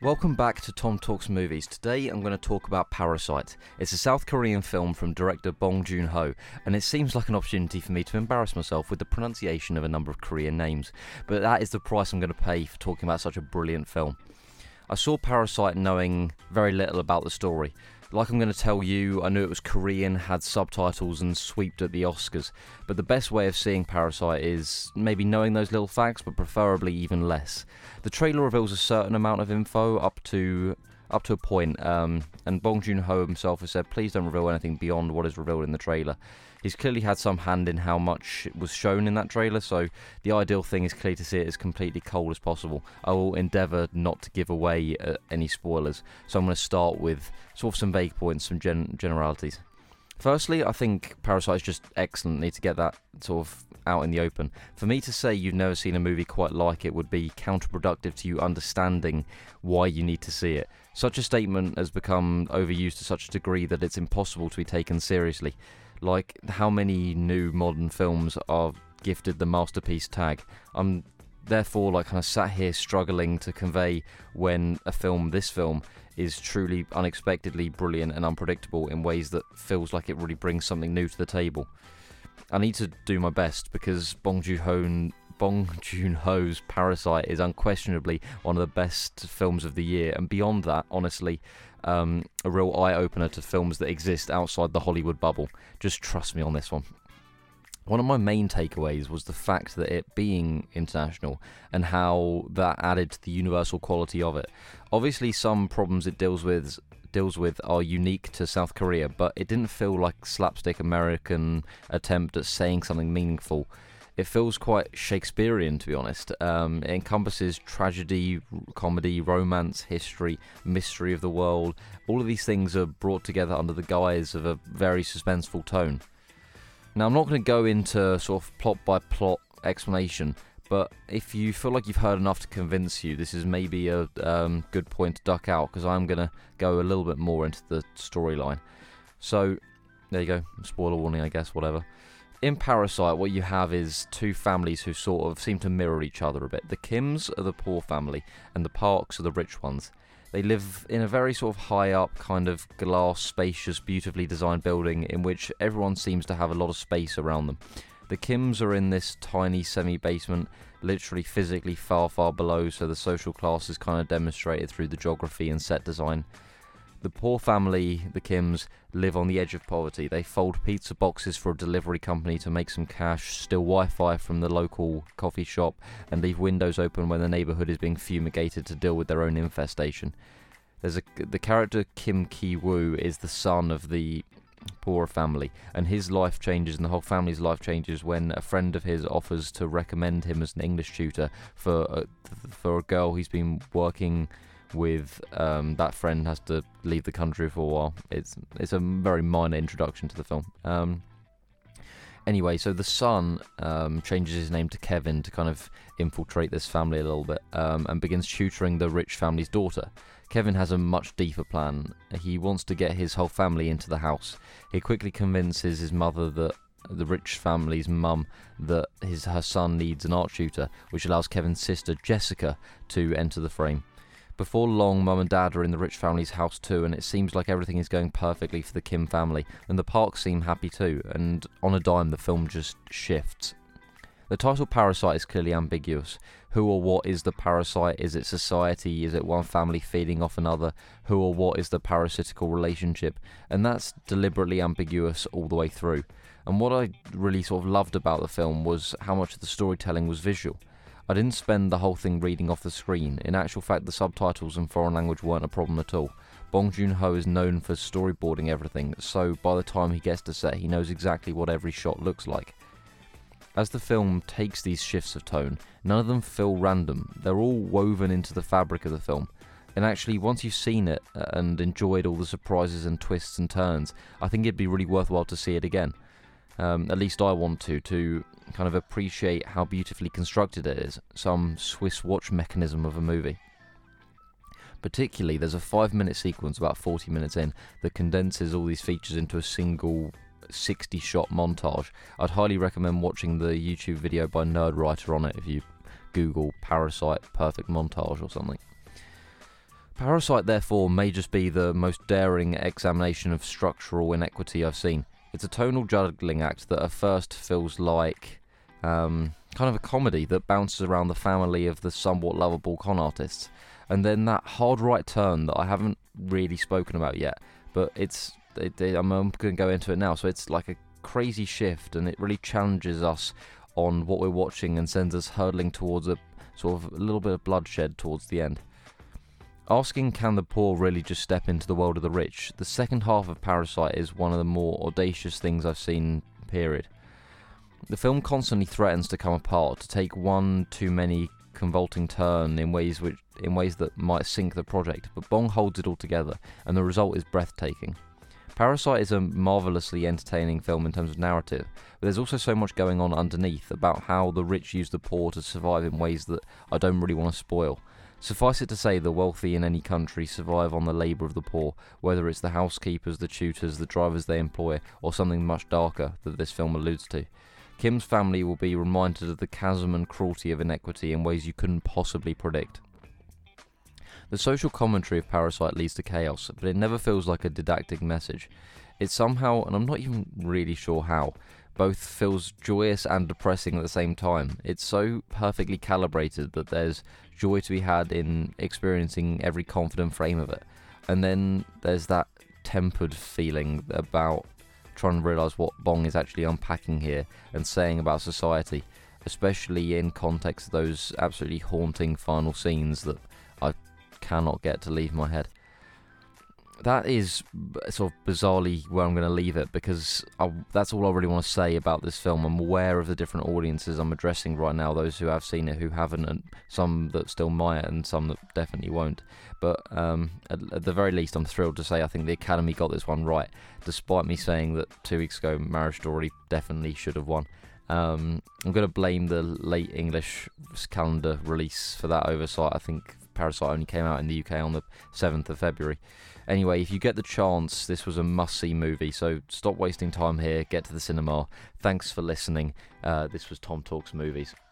Welcome back to Tom Talks Movies. Today I'm going to talk about Parasite. It's a South Korean film from director Bong Joon Ho, and it seems like an opportunity for me to embarrass myself with the pronunciation of a number of Korean names, but that is the price I'm going to pay for talking about such a brilliant film. I saw Parasite knowing very little about the story. Like I'm going to tell you, I knew it was Korean, had subtitles, and swept at the Oscars. But the best way of seeing Parasite is maybe knowing those little facts, but preferably even less. The trailer reveals a certain amount of info up to up to a point, um, and Bong Joon Ho himself has said, "Please don't reveal anything beyond what is revealed in the trailer." He's clearly had some hand in how much was shown in that trailer, so the ideal thing is clearly to see it as completely cold as possible. I will endeavour not to give away uh, any spoilers, so I'm going to start with sort of some vague points, some gen- generalities. Firstly, I think Parasite is just excellent. Need to get that sort of out in the open. For me to say you've never seen a movie quite like it would be counterproductive to you understanding why you need to see it. Such a statement has become overused to such a degree that it's impossible to be taken seriously. Like, how many new modern films are gifted the masterpiece tag? I'm therefore like kind of sat here struggling to convey when a film, this film, is truly unexpectedly brilliant and unpredictable in ways that feels like it really brings something new to the table. I need to do my best because Bong Joon-ho Bong Joon-ho's Parasite is unquestionably one of the best films of the year, and beyond that, honestly, um, a real eye opener to films that exist outside the Hollywood bubble. Just trust me on this one. One of my main takeaways was the fact that it being international and how that added to the universal quality of it. Obviously, some problems it deals with deals with are unique to South Korea, but it didn't feel like slapstick American attempt at saying something meaningful it feels quite Shakespearean, to be honest. Um, it encompasses tragedy, comedy, romance, history, mystery of the world. All of these things are brought together under the guise of a very suspenseful tone. Now, I'm not going to go into sort of plot by plot explanation, but if you feel like you've heard enough to convince you, this is maybe a um, good point to duck out because I'm going to go a little bit more into the storyline. So, there you go. Spoiler warning, I guess, whatever in Parasite, what you have is two families who sort of seem to mirror each other a bit. The Kims are the poor family, and the Parks are the rich ones. They live in a very sort of high up, kind of glass, spacious, beautifully designed building in which everyone seems to have a lot of space around them. The Kims are in this tiny semi basement, literally physically far, far below, so the social class is kind of demonstrated through the geography and set design. The poor family, the Kims, live on the edge of poverty. They fold pizza boxes for a delivery company to make some cash, steal Wi Fi from the local coffee shop, and leave windows open when the neighborhood is being fumigated to deal with their own infestation. There's a, the character Kim Ki Woo is the son of the poor family, and his life changes, and the whole family's life changes when a friend of his offers to recommend him as an English tutor for a, for a girl he's been working with um, that friend has to leave the country for a while. It's it's a very minor introduction to the film. Um, anyway, so the son um, changes his name to Kevin to kind of infiltrate this family a little bit um, and begins tutoring the rich family's daughter. Kevin has a much deeper plan. He wants to get his whole family into the house. He quickly convinces his mother that the rich family's mum that his her son needs an art tutor, which allows Kevin's sister Jessica to enter the frame. Before long, mum and dad are in the rich family's house too, and it seems like everything is going perfectly for the Kim family, and the Parks seem happy too, and on a dime, the film just shifts. The title Parasite is clearly ambiguous. Who or what is the parasite? Is it society? Is it one family feeding off another? Who or what is the parasitical relationship? And that's deliberately ambiguous all the way through. And what I really sort of loved about the film was how much of the storytelling was visual. I didn't spend the whole thing reading off the screen. In actual fact, the subtitles in foreign language weren't a problem at all. Bong Joon Ho is known for storyboarding everything, so by the time he gets to set, he knows exactly what every shot looks like. As the film takes these shifts of tone, none of them feel random. They're all woven into the fabric of the film. And actually, once you've seen it uh, and enjoyed all the surprises and twists and turns, I think it'd be really worthwhile to see it again. Um, at least I want to, to kind of appreciate how beautifully constructed it is. Some Swiss watch mechanism of a movie. Particularly, there's a five minute sequence about 40 minutes in that condenses all these features into a single 60 shot montage. I'd highly recommend watching the YouTube video by Nerdwriter on it if you Google Parasite perfect montage or something. Parasite, therefore, may just be the most daring examination of structural inequity I've seen. It's a tonal juggling act that at first feels like um, kind of a comedy that bounces around the family of the somewhat lovable con artists, and then that hard right turn that I haven't really spoken about yet, but it's it, it, I'm, I'm going to go into it now. So it's like a crazy shift, and it really challenges us on what we're watching and sends us hurtling towards a sort of a little bit of bloodshed towards the end. Asking can the poor really just step into the world of the rich? The second half of Parasite is one of the more audacious things I've seen, period. The film constantly threatens to come apart, to take one too many convolting turn in ways which in ways that might sink the project, but Bong holds it all together, and the result is breathtaking. Parasite is a marvelously entertaining film in terms of narrative, but there's also so much going on underneath about how the rich use the poor to survive in ways that I don't really want to spoil. Suffice it to say, the wealthy in any country survive on the labour of the poor, whether it's the housekeepers, the tutors, the drivers they employ, or something much darker that this film alludes to. Kim's family will be reminded of the chasm and cruelty of inequity in ways you couldn't possibly predict. The social commentary of Parasite leads to chaos, but it never feels like a didactic message. It somehow, and I'm not even really sure how, both feels joyous and depressing at the same time. It's so perfectly calibrated that there's joy to be had in experiencing every confident frame of it. And then there's that tempered feeling about trying to realise what Bong is actually unpacking here and saying about society, especially in context of those absolutely haunting final scenes that I cannot get to leave my head that is sort of bizarrely where I'm going to leave it because I, that's all I really want to say about this film. I'm aware of the different audiences I'm addressing right now, those who have seen it, who haven't, and some that still might, and some that definitely won't. But um, at, at, the very least, I'm thrilled to say I think the Academy got this one right, despite me saying that two weeks ago Marriage Story definitely should have won. Um, I'm going to blame the late English calendar release for that oversight. I think Parasite only came out in the UK on the 7th of February. Anyway, if you get the chance, this was a must see movie, so stop wasting time here, get to the cinema. Thanks for listening. Uh, this was Tom Talks Movies.